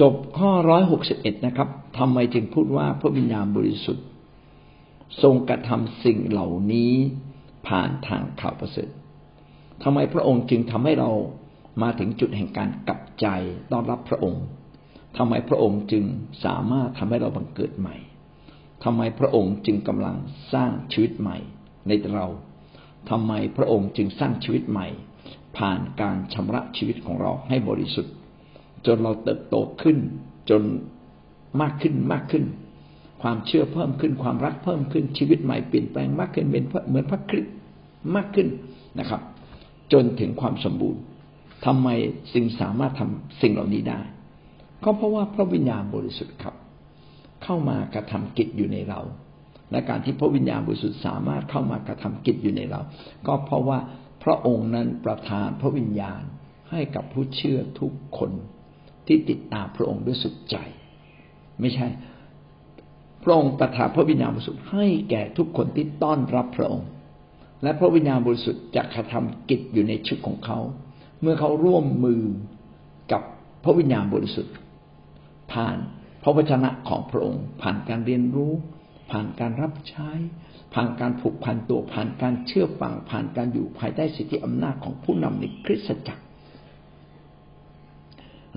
จบข้อร้อยหกสิบเอ็ดนะครับทำไมจึงพูดว่าพระวิญญาณบริสุทธิ์ ทรงกระทำสิ่งเหล่านี้ผ่านทางข่าวประเสริฐทำไมพระองค์จึงทำให้เรามาถึงจุดแห่งการกลับใจต้อนรับพระองค์ทำไมพระองค์จึงสามารถทำให้เราบังเกิดใหม่ทำไมพระองค์จึงกำลังสร้างชีวิตใหม่ในเราทำไมพระองค์จึงสร้างชีวิตใหม่ ผ่านการชำระชีวิตของเราให้บริสุทธิ์ จนเราเติบโตขึ้น จนมากขึ้นมากขึ้น ความเชื่อเพิ่มขึ้นความรักเพิ่มขึ้นชีวิตใหม่เปลี่ยนแปลงมากขึ้นเป็นเหมือนพระคริสต์มากขึ้นนะครับ จนถึงความสมบูรณ์ทำไมสิ่งสามารถทำสิ่งเหล่านี้ได้ ก็เพราะว่าพระวิญญาณบริสุทธิ์ครับ เข้ามากระทำกิจอยู่ในเรา และการที่พระวิญญาณบริสุทธิ์สามารถเข้ามากระทำกิจอยู่ในเรา ก็เพราะว่าพระองค์นั้นประทานพระวิญญาณให้กับผู้เชื่อทุกคน ที่ติดตามพระองค์ด้วยสุดใจ ไม่ใช่ พระองค์ประทานพระวิญญาณบริสุทธิ์ให้แก่ทุกคนที่ต้อนรับพระองค์ และพระวิญญาณบริสุทธิ์จะกระทำกิจอยู่ในชีวิตของเขา เมื่อเขาร่วมมือกับพระวิญญาณบริสุทธิ์ ผ่านพระวจนะของพระองค์ ผ่านการเรียนรู้ ผ่านการรับใช้ ผ่านการผูกพันตัวผ่านการเชื่อฟังผ่านการอยู่ภายใต้สิทธิอำนาจของผู้นำในคริสตจักร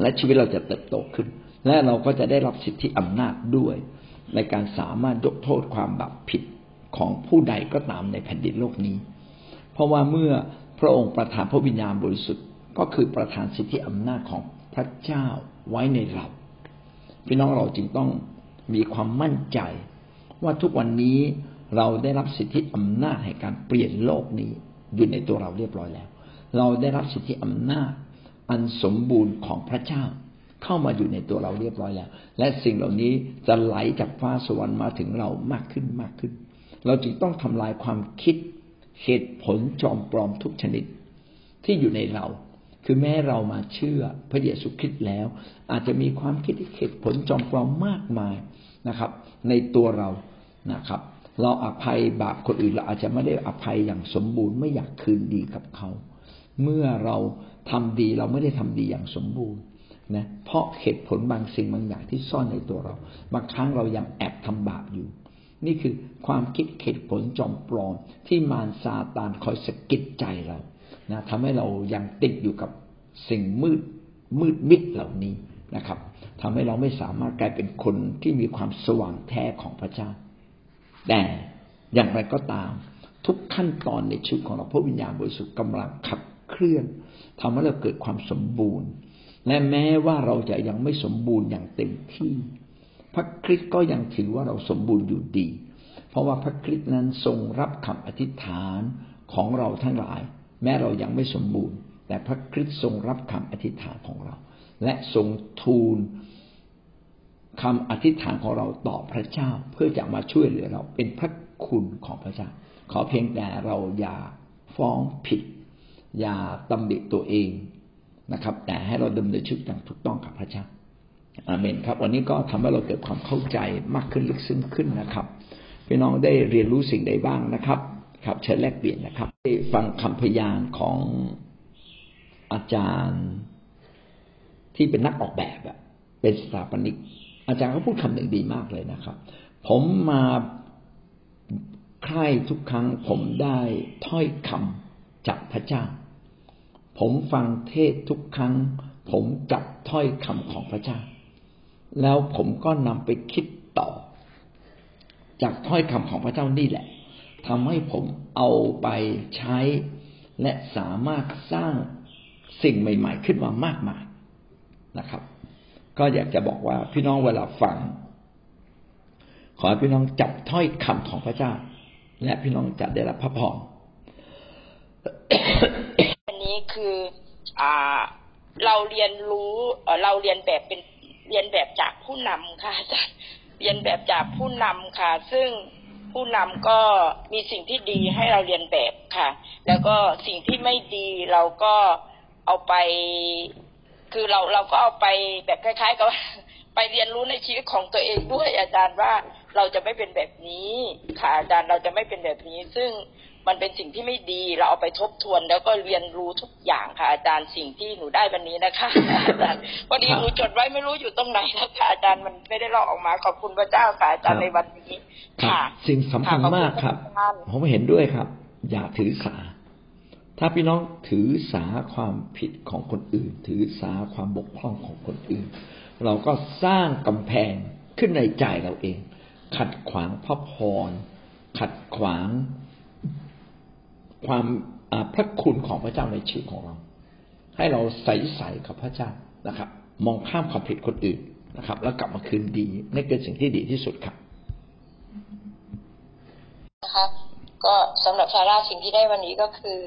และชีวิตเราจะเติบโตขึ้น และเราก็จะได้รับสิทธิอำนาจด้วย ในการสามารถยกโทษความบาปผิดของผู้ใดก็ตามในแผ่นดินโลกนี้ เพราะว่าเมื่อพระองค์ประทานพระวิญญาณบริสุทธิ์ก็คือประทานสิทธิอำนาจของพระเจ้าไว้ในเราพี่น้องเราจึงต้องมีความมั่นใจ ว่าทุกวันนี้เราได้รับสิทธิอำนาจแห่งการเปลี่ยนโลกนี้อยู่ในตัวเราเรียบร้อยแล้ว เราได้รับสิทธิอำนาจ อันสมบูรณ์ของพระเจ้า เข้ามาอยู่ในตัวเราเรียบร้อยแล้ว และสิ่งเหล่านี้จะไหลจากฟ้าสวรรค์มาถึงเรามากขึ้นมากขึ้น เราจึงต้องทำลายความคิดเหตุผลจอมปลอมทุกชนิดที่อยู่ในเรา คือแม้เรามาเชื่อพระเยซูคริสต์แล้ว อาจจะมีความคิดเหตุผลจอมปลอมมากมายนะครับ ในตัวเรานะครับ เราอภัยบาปคนอื่นเราอาจจะไม่ได้อภัยอย่างสมบูรณ์ไม่อยากคืนดีกับเขา เมื่อเรา ทำดีเราไม่ได้ทำดีอย่างสมบูรณ์นะเพราะเหตุผลบางสิ่งบางอย่างที่ซ่อนในตัวเรา บางครั้งเรายังแอบทำบาปอยู่ นี่คือความคิดเหตุผลจอมปลอม ที่มารซาตานคอยสะกิดใจเรานะทำให้เรายังติดอยู่กับสิ่งมืดมืดมิดเหล่านี้นะครับทำให้เราไม่สามารถกลายเป็นคนที่มีความสว่างแท้ของพระเจ้า แต่อย่างไรก็ตาม ทุกขั้นตอนในชีวิตของเราพระวิญญาณบริสุทธิ์กำลังขับ เคลื่อนทำให้เราเกิดความสมบูรณ์ และแม้ว่าเราจะยังไม่สมบูรณ์อย่างเต็มที่ พระคริสต์ก็ยังถือว่าเราสมบูรณ์อยู่ดี เพราะว่าพระคริสต์นั้นทรงรับคำอธิษฐานของเราทั้งหลาย แม้เรายังไม่สมบูรณ์ แต่พระคริสต์ทรงรับคำอธิษฐานของเรา และทรงทูลคำอธิษฐานของเราต่อพระเจ้าเพื่อจะมาช่วยเหลือเราเป็นพระคุณของพระเจ้า ขอเพียงแต่เราอย่าฟ้องผิด อย่าตำหนิตัวเองนะครับ แต่ให้เราดำเนินชีวิตอย่างถูกต้องกับพระเจ้าอาเมนครับ วันนี้ก็ทำให้เราเกิดความเข้าใจมากขึ้นลึกซึ้งขึ้นนะครับพี่น้องได้เรียนรู้สิ่งใดบ้างนะครับ ครับเชิญแลกเปลี่ยนนะครับได้ฟังคำพยานของอาจารย์ที่เป็นนักออกแบบอะเป็นสถาปนิก อาจารย์เขาพูดคำหนึ่งดีมากเลยนะครับ ผมมาใคร่ทุกครั้งผมได้ถ้อยคำจากพระเจ้า ผมฟังเทศทุกครั้ง ผมจับถ้อยคำของพระเจ้า แล้วผมก็นำไปคิดต่อ จากถ้อยคำของพระเจ้านี่แหละทำให้ผมเอาไปใช้ และสามารถสร้างสิ่งใหม่ ๆ ขึ้นมามากมายนะครับ ก็อยากจะบอกว่าพี่น้องเวลาฟัง ขอให้พี่น้องจับถ้อยคำของพระเจ้า และพี่น้องจะได้รับพระพร นี้คืออ่าเราเรียนรู้เราเรียนแบบเป็นเรียนแบบจากผู้นำค่ะอาจารย์เรียนแบบจากผู้นำค่ะ ซึ่งผู้นำก็มีสิ่งที่ดีให้เราเรียนแบบค่ะ แล้วก็สิ่งที่ไม่ดีเราก็เอาไป คือเราเราก็เอาไปแบบคล้าย ๆ กับไปเรียนรู้ในชีวิตของตัวเองด้วยอาจารย์ว่าเราจะไม่เป็นแบบนี้ค่ะอาจารย์เราจะไม่เป็นแบบนี้ ซึ่ง มันเป็นสิ่งที่ไม่ดี เราเอาไปทบทวน แล้วก็เรียนรู้ทุกอย่างค่ะ อาจารย์สิ่งที่หนูได้วันนี้นะคะอาจารย์พอดีหนูจดไว้ไม่รู้อยู่ตรงไหนนะคะอาจารย์มันไม่ได้ลอกออกมาขอบคุณพระเจ้าค่ะอาจารย์ในวันนี้ค่ะ สิ่งสำคัญมากครับ ผมเห็นด้วยครับ อย่าถือสา ถ้าพี่น้องถือสาความผิดของคนอื่น ถือสาความบกพร่องของคนอื่น เราก็สร้างกำแพงขึ้นในใจเราเอง ขัดขวางพระพรขัดขวาง ความพระคุณของพระเจ้าในชีวิตของเรา ให้เราใส่ใส่กับพระเจ้านะครับ มองข้ามความผิดคนอื่นนะครับ แล้วกลับมาคืนดีนี่เป็นสิ่งที่ดีที่สุดครับนะคะก็สำหรับชาร่าสิ่งที่ได้วันนี้ก็คือ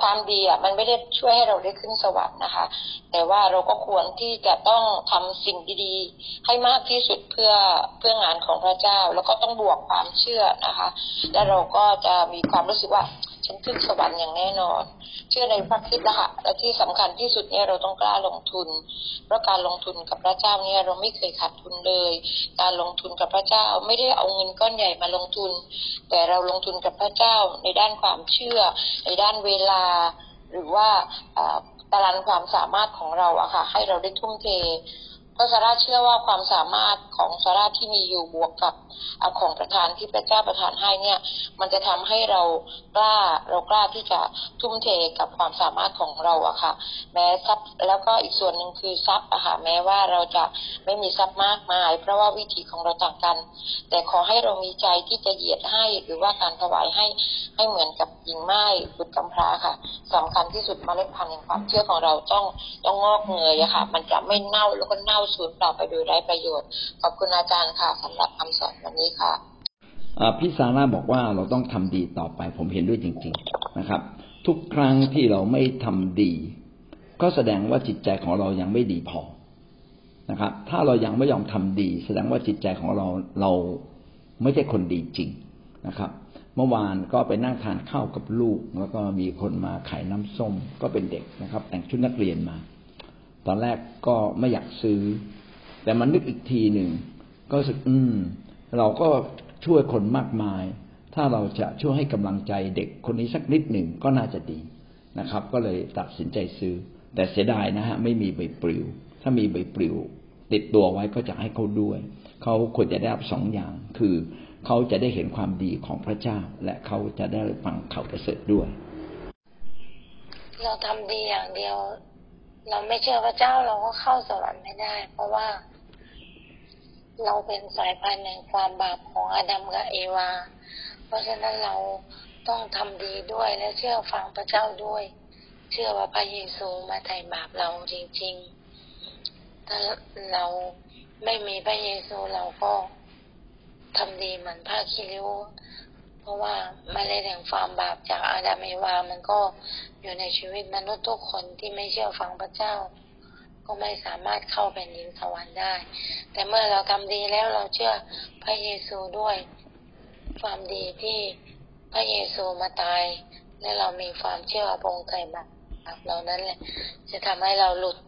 ความดีอะมันไม่ได้ช่วยให้เราได้ขึ้นสวรรค์นะคะ แต่ว่าเราก็ควรที่จะต้องทำสิ่งดีๆ ให้มากที่สุดเพื่อเพื่องานของพระเจ้า แล้วก็ต้องบวกความเชื่อนะคะ และเราก็จะมีความรู้สึกว่า ฉันขึ้นสวรรค์อย่างแน่นอน เชื่อในพระคิดนะคะและที่สำคัญที่สุดเนี่ยเราต้องกล้าลงทุน เพราะการลงทุนกับพระเจ้าเนี่ยเราไม่เคยขาดทุนเลย การลงทุนกับพระเจ้าไม่ได้เอาเงินก้อนใหญ่มาลงทุน แต่เราลงทุนกับพระเจ้าในด้านความเชื่อ ในด้านเวลา หรือว่าตารางความสามารถของเราอะค่ะให้เราได้ทุ่มเทพราะซาร่าเชื่อว่าความสามารถของ ซาราที่มีอยู่บวกกับของประธานที่พระเจ้าประทานให้เนี่ย มันจะทำให้เรากล้าเรากล้าที่จะทุ่มเทกับความสามารถของเราอะค่ะ แม้ทรัพย์แล้วก็อีกส่วนหนึ่งคือทรัพย์อะค่ะแม้ว่าเราจะไม่มีทรัพย์มากมาย เพราะว่าวิธีของเราต่างกัน แต่ขอให้เรามีใจที่จะเหยียดให้ หรือว่าการถวายให้ให้เหมือนกับหญิงไม้บุตรกำพร้าค่ะสำคัญที่สุดมเมล็ดพันธุ์แห่งความเชื่อของเราต้องต้องงอกเงยอะค่ะ มันจะไม่เน่าแล้วก็เน่าสูญเปล่าไปโดยไร้ประโยชน์ขอบคุณอาจารย์ค่ะสำหรับคำสอนวันนี้ค่ะพี่ซาร่าบอกว่าเราต้องทำดีต่อไป ผมเห็นด้วยจริง ๆนะครับ ทุกครั้งที่เราไม่ทำดี ก็แสดงว่าจิตใจของเรายังไม่ดีพอนะครับ ถ้าเรายังไม่ยอมทำดี แสดงว่าจิตใจของเราเราไม่ใช่คนดีจริงนะครับ เมื่อวานก็ไปนั่งทานข้าวกับลูก แล้วก็มีคนมาขายน้ำส้มก็เป็นเด็กนะครับ แต่งชุดนักเรียนมา ตอนแรกก็ไม่อยากซื้อ แต่มันนึกอีกทีหนึ่ง ก็รู้สึกอืม เราก็ช่วยคนมากมาย ถ้าเราจะช่วยให้กำลังใจเด็กคนนี้สักนิดหนึ่งก็น่าจะดีนะครับ ก็เลยตัดสินใจซื้อ แต่เสียดายนะฮะไม่มีใบปลิว ถ้ามีใบปลิว ติดตัวไว้ก็จะให้เขาด้วย เขาควรจะได้รับสองอย่าง คือเขาจะได้เห็นความดีของพระเจ้า และเขาจะได้ฟังข่าวประเสริฐด้วย เราทำดีอย่างเดียว เราไม่เชื่อพระเจ้าเราก็เข้าสวรรค์ไม่ได้ เพราะว่า เราเป็นสายพันธุ์แห่งความบาปของอาดัมกับเอวา เพราะฉะนั้นเราต้องทำดีด้วยและเชื่อฟังพระเจ้าด้วย เชื่อว่าพระเยซูมาไถ่บาปเราจริง ๆ ถ้าเราไม่มีพระเยซูเราก็ทำดีเหมือนผ้าคิริวเพราะว่ามาเลยแห่งความบาปจากอาดัมเอวา มันก็อยู่ในชีวิตมนุษย์ทุกคนที่ไม่เชื่อฟังพระเจ้า ก็ไม่สามารถเข้าแผ่นดินสวรรค์ได้ แต่เมื่อเราทำดีแล้วเราเชื่อพระเยซูด้วย ความดีที่พระเยซูมาตาย และเรามีความเชื่อพงใจบาปเรานั้นแหละ จะทำให้เราหลุด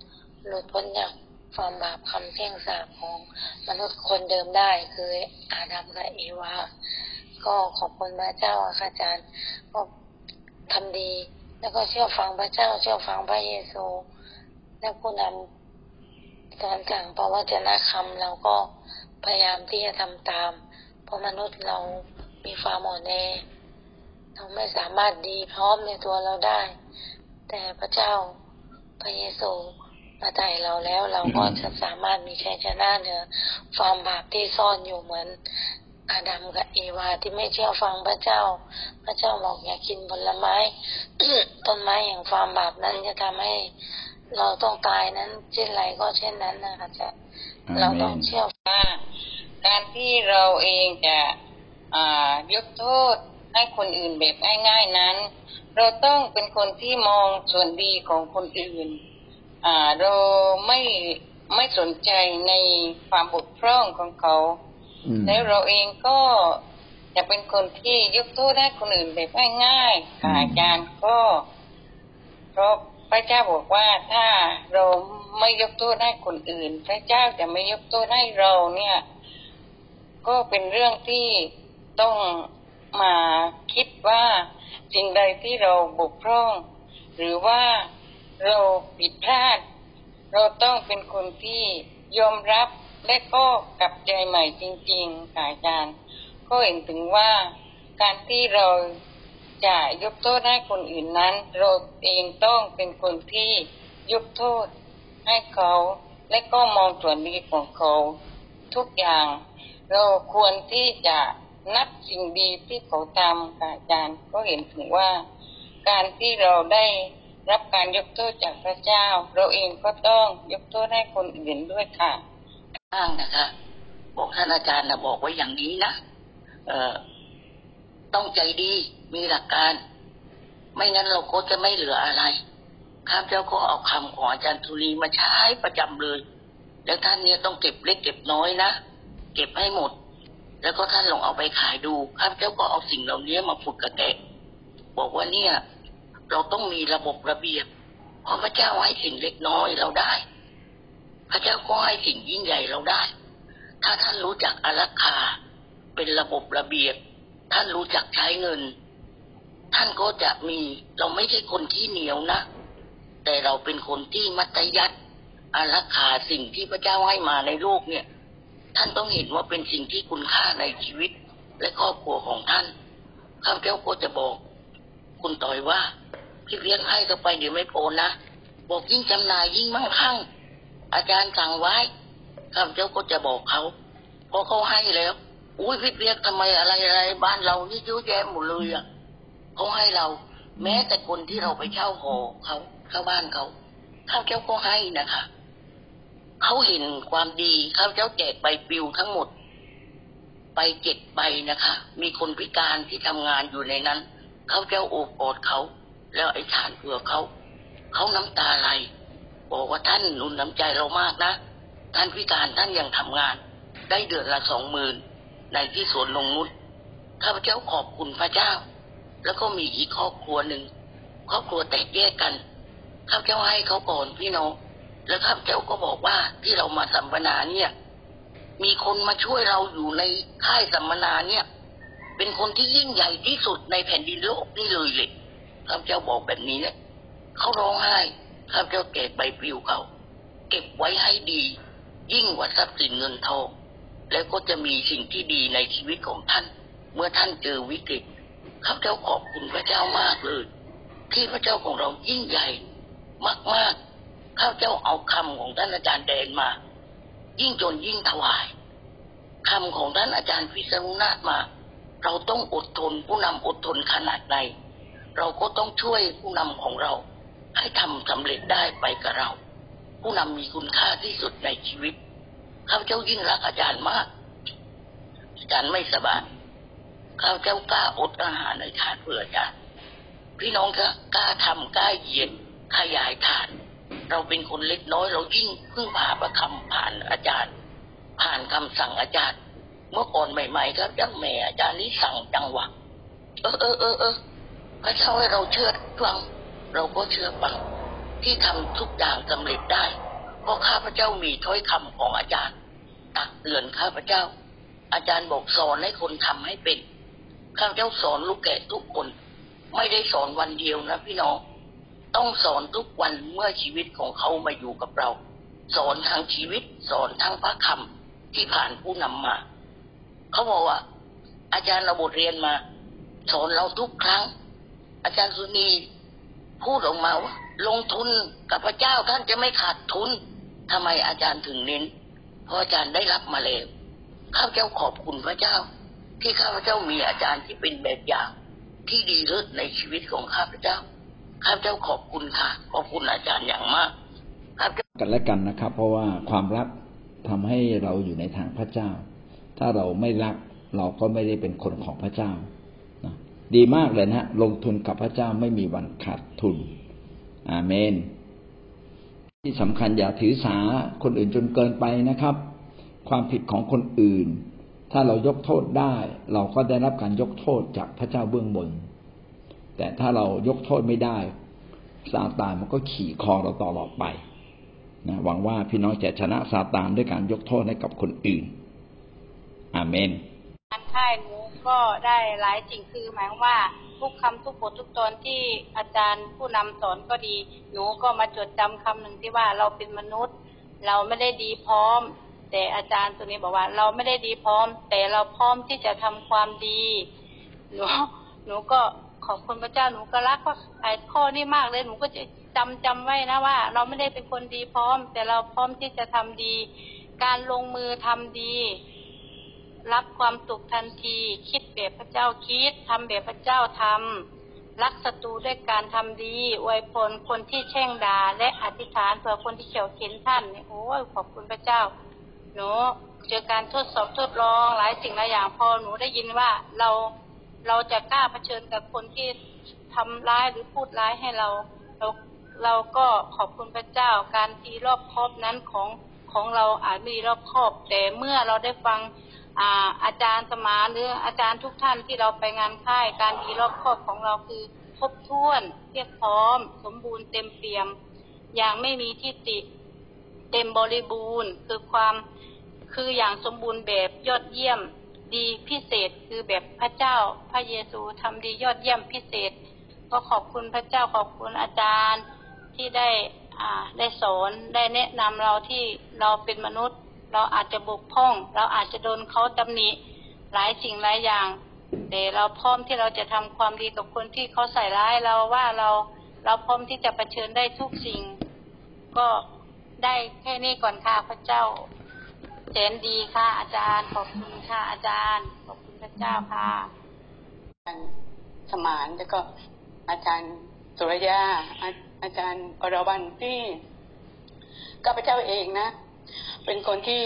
หลุดพ้นจากความบาปคำเสี่ยงสาบของมนุษย์คนเดิมได้คืออาดัมและเอวา ก็ขอบคุณพระเจ้าค่ะอาจารย์ก็ทำดี แล้วก็เชื่อฟังพระเจ้าเชื่อฟังพระเยซู และผู้นำสอนสั่งพระวจนะคำเราก็พยายามที่จะทำตาม เพราะมนุษย์เรามีความอ่อนแอเราไม่สามารถดีพร้อมในตัวเราได้ แต่พระเจ้าพระเยซูมาไถ่เราแล้วเราก็จะสามารถมีชัยชนะเหนือความบาปที่ซ่อนอยู่เหมือนอาดัมกับเอวาที่ไม่เชื่อฟังพระเจ้า พระเจ้าบอกอย่ากินผลไม้ต้นไม้อย่างความบาปนั้นจะทำให้ เราต้องตายนั้น เช่นไรก็เช่นนั้นนะคะจะเราต้องเชื่อว่าการที่เราเองจะยกโทษให้คนอื่นแบบง่ายๆนั้น เราต้องเป็นคนที่มองส่วนดีของคนอื่นเราไม่ไม่สนใจในความบกพร่องของเขา แล้วเราเองก็จะเป็นคนที่ยกโทษให้คนอื่นแบบง่ายๆอาจารย์ก็เพราะ พระเจ้าบอกว่าถ้าเราไม่ยกโทษให้คนอื่น พระเจ้าจะไม่ยกโทษให้เราเนี่ย ก็เป็นเรื่องที่ต้องมาคิดว่าสิ่งใดที่เราบกพร่อง หรือว่าเราผิดพลาด เราต้องเป็นคนที่ยอมรับและก็กลับใจใหม่จริงๆค่ะอาจารย์ ก็เห็นถึงว่าการที่เรา จะยกโทษให้คนอื่นนั้น เราเองต้องเป็นคนที่ยกโทษให้เขา และก็มองส่วนดีของเขา ทุกอย่าง เราควรที่จะนับสิ่งดีที่เขาทำค่ะอาจารย์ก็เห็นถึงว่า การที่เราได้รับการยกโทษจากพระเจ้า เราเองก็ต้องยกโทษให้คนอื่นด้วยค่ะอ้างนะคะ บอกท่านอาจารย์นะบอกไว้อย่างนี้นะเอ่อ ต้องใจดีมีหลักการ ไม่งั้นเราก็จะไม่เหลืออะไรข้าพเจ้าก็เอาคำของอาจารย์ธุรีมาใช้ประจำเลย แล้วท่านเนี่ยต้องเก็บเล็กเก็บน้อยนะ เก็บให้หมด แล้วก็ท่านลองเอาไปขายดูข้าพเจ้าก็เอาสิ่งเหล่านี้มาฝึกกับแกบอกว่าเนี่ย เราต้องมีระบบระเบียบ เพราะพระเจ้าให้สิ่งเล็กน้อยเราได้ พระเจ้าก็ให้สิ่งยิ่งใหญ่เราได้ ถ้าท่านรู้จักอารักขาเป็นระบบระเบียบ ท่านรู้จักใช้เงิน ท่านก็จะมี เราไม่ใช่คนที่เหนียวนะ แต่เราเป็นคนที่มัตยัดอารักขาสิ่งที่พระเจ้าให้มาในโลกเนี่ย ท่านต้องเห็นว่าเป็นสิ่งที่คุณค่าในชีวิตและครอบครัวของท่านข้าพเจ้าก็จะบอกคุณต่อยว่า พี่เลี้ยงให้ก็ไปเดี๋ยวไม่พอนะบอกยิ่งจำนายยิ่งมั่งคั่ง อาจารย์สั่งไว้ข้าพเจ้าก็จะบอกเขาพอเขาให้แล้ว อุ้ยพี่เปียกทำไมอะไรอะไรบ้านเรานี่เยอะแยะหมดเลยอะเขาให้เรา แม้แต่คนที่เราไปเช่าหอเขาเข้าบ้านเขาข้าพเจ้าก็ให้นะคะเขาเห็นความดีข้าพเจ้าแจกใบปลิวทั้งหมดไปเจ็ดใบนะคะ มีคนพิการที่ทำงานอยู่ในนั้นข้าเจ้าโอบกอดเขา แล้วไอ้ฐานเผื่อเขา เขาน้ำตาไหลบอกว่าท่านหนุนน้ำใจเรามากนะ ท่านพิการท่านยังทำงาน ได้เดือนละสองหมื่น ในที่สวนลงนุชข้าพเจ้าขอบคุณพระเจ้า แล้วก็มีอีกครอบครัวหนึ่งครอบครัวแตกแยกกันข้าพเจ้าให้เขาก่อนพี่น้อง แล้วข้าพเจ้าก็บอกว่าที่เรามาสัมมนาเนี่ย มีคนมาช่วยเราอยู่ในค่ายสัมมนาเนี่ย เป็นคนที่ยิ่งใหญ่ที่สุดในแผ่นดินโลกนี่เลยเลยข้าพเจ้าบอกแบบนี้เนี่ยเขาร้องไห้ข้าพเจ้าเก็บใบปลิวเขาเก็บไว้ให้ดี ยิ่งกว่าทรัพย์สินเงินทอง แล้วก็จะมีสิ่งที่ดีในชีวิตของท่าน เมื่อท่านเจอวิกฤตข้าพเจ้าขอบคุณพระเจ้ามากเลย ที่พระเจ้าของเรายิ่งใหญ่มากๆข้าพเจ้าเอาคำของท่านอาจารย์แดนมา ยิ่งจนยิ่งถวายคำของท่านอาจารย์พิษณุนาถมา เราต้องอดทนผู้นำอดทนขนาดไหนเราก็ต้องช่วยผู้นำของเรา ให้ทำสำเร็จได้ไปกับเรา ผู้นำมีคุณค่าที่สุดในชีวิต ข้าเจ้ายิ่งรักอาจารย์มาก อาจารย์ไม่สบายข้าเจ้ากล้าอดอาหารในทานเพื่ออาจารย์ พี่น้องก็กล้าทำกล้าเหยียดขยายฐาน เราเป็นคนเล็กน้อย เรายิ่งพึ่งพาประคำผ่านอาจารย์ ผ่านคำสั่งอาจารย์ เมื่อก่อนใหม่ๆครับจังแม่อาจารย์นี่สั่งจังหวะเออเออเออเออพระเจ้าให้เราเชื่อฟัง เราก็เชื่อฟังที่ทำทุกอย่างสำเร็จได้ เพราะข้าพเจ้ามีถ้อยคำของอาจารย์ ตักเตือนข้าพเจ้า อาจารย์บอกสอนให้คนทำให้เป็น ข้าพเจ้าสอนลูกแกะทุกคน ไม่ได้สอนวันเดียวนะพี่น้อง ต้องสอนทุกวันเมื่อชีวิตของเขามาอยู่กับเรา สอนทางชีวิตสอนทางพระคำที่ผ่านผู้นำมา เขาบอกว่า อาจารย์เราบทเรียนมา สอนเราทุกครั้ง อาจารย์สุนีพูดออกมาว่าลงทุนกับพระเจ้าท่านจะไม่ขาดทุน ทำไมอาจารย์ถึงเน้นเพราะอาจารย์ได้รับมาแล้วข้าพเจ้าขอบคุณพระเจ้า ที่ข้าพเจ้ามีอาจารย์ที่เป็นแบบอย่างที่ดีเลิศในชีวิตของข้าพเจ้า ข้าพเจ้าขอบคุณค่ะ ขอบคุณอาจารย์อย่างมากข้าพเจ้ากันและกันนะครับ เพราะว่าความรักทำให้เราอยู่ในทางพระเจ้า ถ้าเราไม่รักเราก็ไม่ได้เป็นคนของพระเจ้านะดีมากเลยนะฮะลงทุนกับพระเจ้าไม่มีวันขาดทุน อาเมน ที่สำคัญอย่าถือสาคนอื่นจนเกินไปนะครับ ความผิดของคนอื่น ถ้าเรายกโทษได้ เราก็ได้รับการยกโทษจากพระเจ้าเบื้องบน แต่ถ้าเรายกโทษไม่ได้ซาตานมันก็ขี่คอเราตลอดไปนะหวังว่าพี่น้องจะชนะซาตานด้วยการยกโทษให้กับคนอื่น อาเมน การค่ายหนูก็ได้หลายสิ่งคือหมายว่าทุกคำทุกบททุกตอนที่อาจารย์ผู้นำสอนก็ดี หนูก็มาจดจำคำหนึ่งที่ว่าเราเป็นมนุษย์ เราไม่ได้ดีพร้อม แต่อาจารย์ตัวนี้บอกว่า เราไม่ได้ดีพร้อม แต่เราพร้อมที่จะทำความดีหนูหนูก็ขอบคุณพระเจ้าหนูก็รักว่าไอ้ข้อนี้มากเลยหนูก็จะจำจำไว้นะว่า เราไม่ได้เป็นคนดีพร้อม แต่เราพร้อมที่จะทำดี การลงมือทำดี รับความสุขทันที คิดแบบพระเจ้าคิดทำแบบพระเจ้าทำรักศัตรูด้วยการทำดีอวยพรคนที่แช่งด่าและอธิษฐานเผื่อคนที่เขียวเข็นท่านโอ้ยขอบคุณพระเจ้าหนูเจอการทดสอบทดลองหลายสิ่งหลายอย่างพอหนูได้ยินว่าเราเราจะกล้าเผชิญกับคนที่ทำร้ายหรือพูดร้ายให้เรา เราเราก็ขอบคุณพระเจ้า การทีรอบครอบนั้นของของเราอาจมีรอบครอบ แต่เมื่อเราได้ฟัง อาจารย์สมานหรืออาจารย์ทุกท่านที่เราไปงานค่ายการดีรอบครอบของเราคือครบถ้วนเพียบพร้อม สมบูรณ์เต็มเปี่ยม อย่างไม่มีที่ติเต็มบริบูรณ์ คือความคืออย่างสมบูรณ์แบบยอดเยี่ยมดีพิเศษ คือแบบพระเจ้าพระเยซูทำดียอดเยี่ยมพิเศษ ก็ขอบคุณพระเจ้าขอบคุณอาจารย์ที่ได้อ่าได้สอนได้แนะนำเราที่เราเป็นมนุษย์ เราอาจจะบกพร่อง เราอาจจะโดนเขาตำหนิหลายสิ่งหลายอย่าง แต่เราพร้อมที่เราจะทำความดีกับคนที่เขาใส่ร้ายเราว่าเราเราพร้อมที่จะะเผชิญได้ทุกสิ่ง ก็ได้แค่นี้ก่อนค่ะพระเจ้าแสนดีค่ะ อาจารย์ขอบคุณค่ะอาจารย์ขอบคุณพระเจ้าค่ะสมานแล้วก็อาจารย์สุรยาอาอาจารย์อรวรรณที่ข้าพเจ้าเองนะ เป็นคนที่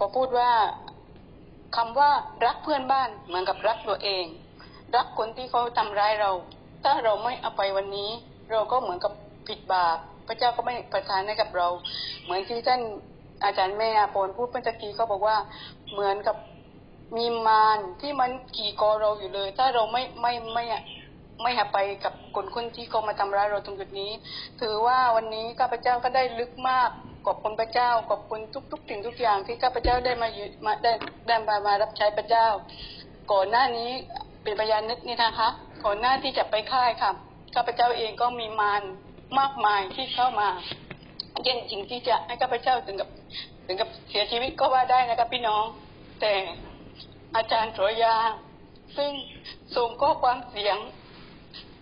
ก็พูดว่าคำว่ารักเพื่อนบ้านเหมือนกับรักตัวเอง รักคนที่เขาทำร้ายเรา ถ้าเราไม่อภัยวันนี้ เราก็เหมือนกับผิดบาปพระเจ้าก็ไม่ประทานให้กับเรา เหมือนที่ท่านอาจารย์แม่อาปนพูดเมื่อกี้เขาบอกว่าเหมือนกับมีมารที่มันขี่คอเราอยู่เลย ถ้าเราไม่ไม่ไม่ไม่หาไปกับคนคนที่เขามาทำร้ายเราตรงจุดนี้ ถือว่าวันนี้ข้าพเจ้าก็ได้ลึกมาก ขอบคุณพระเจ้า ขอบคุณทุกๆสิ่งทุกอย่างที่ข้าพเจ้าได้มาอยู่มาได้ได้มามารับใช้พระเจ้า ก่อนหน้านี้เป็นพยานนึกนี่นะคะ ก่อนหน้าที่จะไปค่ายค่ะข้าพเจ้าเองก็มีมารมากมายที่เข้ามาเย่งจริงที่จะให้ข้าพเจ้าถึงกับถึงกับเสียชีวิตก็ว่าได้นะครับพี่น้อง แต่อาจารย์โสยา ซึ่งส่งข้อความเสียง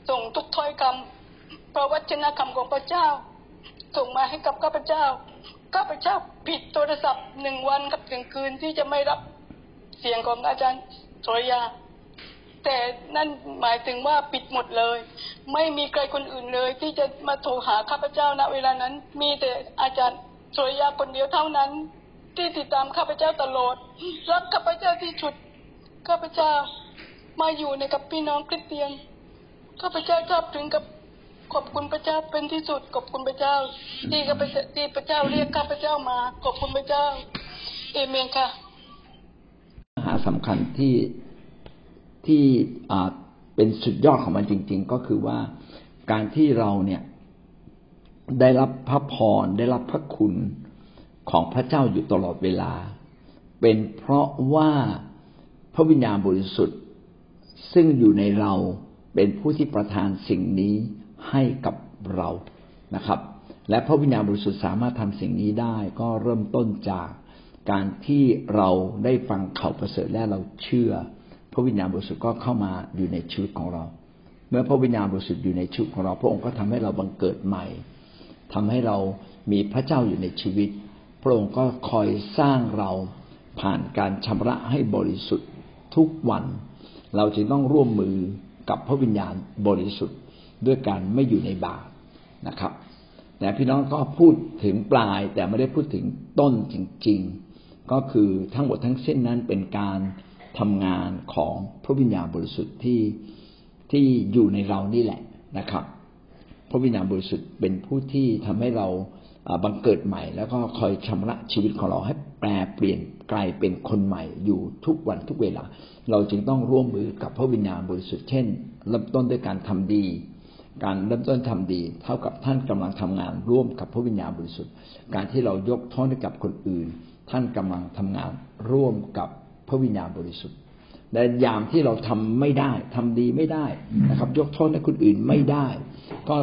ส่งทุกถ้อยคำพระวจนะคำของพระเจ้า ส่งมาให้กับข้าพเจ้าข้าพเจ้าผิดโทรศัพท์หนึ่งวันกับหนึ่งคืนที่จะไม่รับเสียงของอาจารย์โสยา แต่นั่นหมายถึงว่าปิดหมดเลย ไม่มีใครคนอื่นเลย ที่จะมาโทรหาข้าพเจ้าณเวลานั้น มีแต่อาจารย์โสยาคนเดียวเท่านั้น ที่ติดตามข้าพเจ้าตลอดรักข้าพเจ้าที่สุดข้าพเจ้ามาอยู่ในกับพี่น้องคริสเตียนข้าพเจ้าชอบถึงกับ ขอบคุณพระเจ้าเป็นที่สุด ขอบคุณพระเจ้า ที่ข้าพเจ้าที่พระเจ้าเรียกข้าพเจ้ามา ขอบคุณพระเจ้า เอเมนค่ะหาสำคัญที่ที่อ่าเป็นสุดยอดของมันจริง ๆ ก็คือว่าการที่เราเนี่ยได้รับพระพรได้รับพระคุณของพระเจ้าอยู่ตลอดเวลา เป็นเพราะว่าพระวิญญาณบริสุทธิ์ ซึ่งอยู่ในเราเป็นผู้ที่ประทานสิ่งนี้ ให้กับเรานะครับ และพระวิญญาณบริสุทธิ์สามารถทำสิ่งนี้ได้ ก็เริ่มต้นจากการที่เราได้ฟังข่าวประเสริฐและเราเชื่อ พระวิญญาณบริสุทธิ์ก็เข้ามาอยู่ในชีวิตของเรา เมื่อพระวิญญาณบริสุทธิ์อยู่ในชีวิตของเรา พระองค์ก็ทำให้เราบังเกิดใหม่ทำให้เรามีพระเจ้าอยู่ในชีวิต พระองค์ก็คอยสร้างเราผ่านการชำระให้บริสุทธิ์ทุกวัน เราจึงต้องร่วมมือกับพระวิญญาณบริสุทธิ์ ด้วยการไม่อยู่ในบาปนะครับ แต่พี่น้องก็พูดถึงปลายแต่ไม่ได้พูดถึงต้นจริง ๆ ก็คือทั้งหมดทั้งเส้นนั้นเป็นการทำงานของพระวิญญาณบริสุทธิ์ที่ที่อยู่ในเรานี่แหละนะครับ พระวิญญาณบริสุทธิ์เป็นผู้ที่ทำให้เราบังเกิดใหม่ แล้วก็คอยชำระชีวิตของเราให้แปลเปลี่ยนกลายเป็นคนใหม่อยู่ทุกวันทุกเวลา เราจึงต้องร่วมมือกับพระวิญญาณบริสุทธิ์เช่นเริ่มต้นด้วยการทำดี การเริ่มต้นทำดี เท่ากับท่านกำลังทำงานร่วมกับพระวิญญาณบริสุทธิ์ การที่เรายกโทษให้กับคนอื่น ท่านกำลังทำงานร่วมกับพระวิญญาณบริสุทธิ์แต่ยามที่เราทำไม่ได้ทำดีไม่ได้นะครับ ยกโทษให้คนอื่นไม่ได้ ก็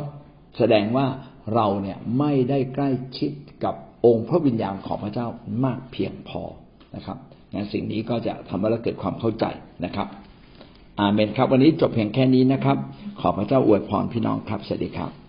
แสดงว่าเราเนี่ยไม่ได้ใกล้ชิดกับองค์พระวิญญาณของพระเจ้ามากเพียงพอนะครับงั้นสิ่งนี้ก็จะทำให้เราเกิดความเข้าใจนะครับ อาเมนครับ วันนี้จบเพียงแค่นี้นะครับ ขอพระเจ้าอวยพรพี่น้องครับสวัสดีครับ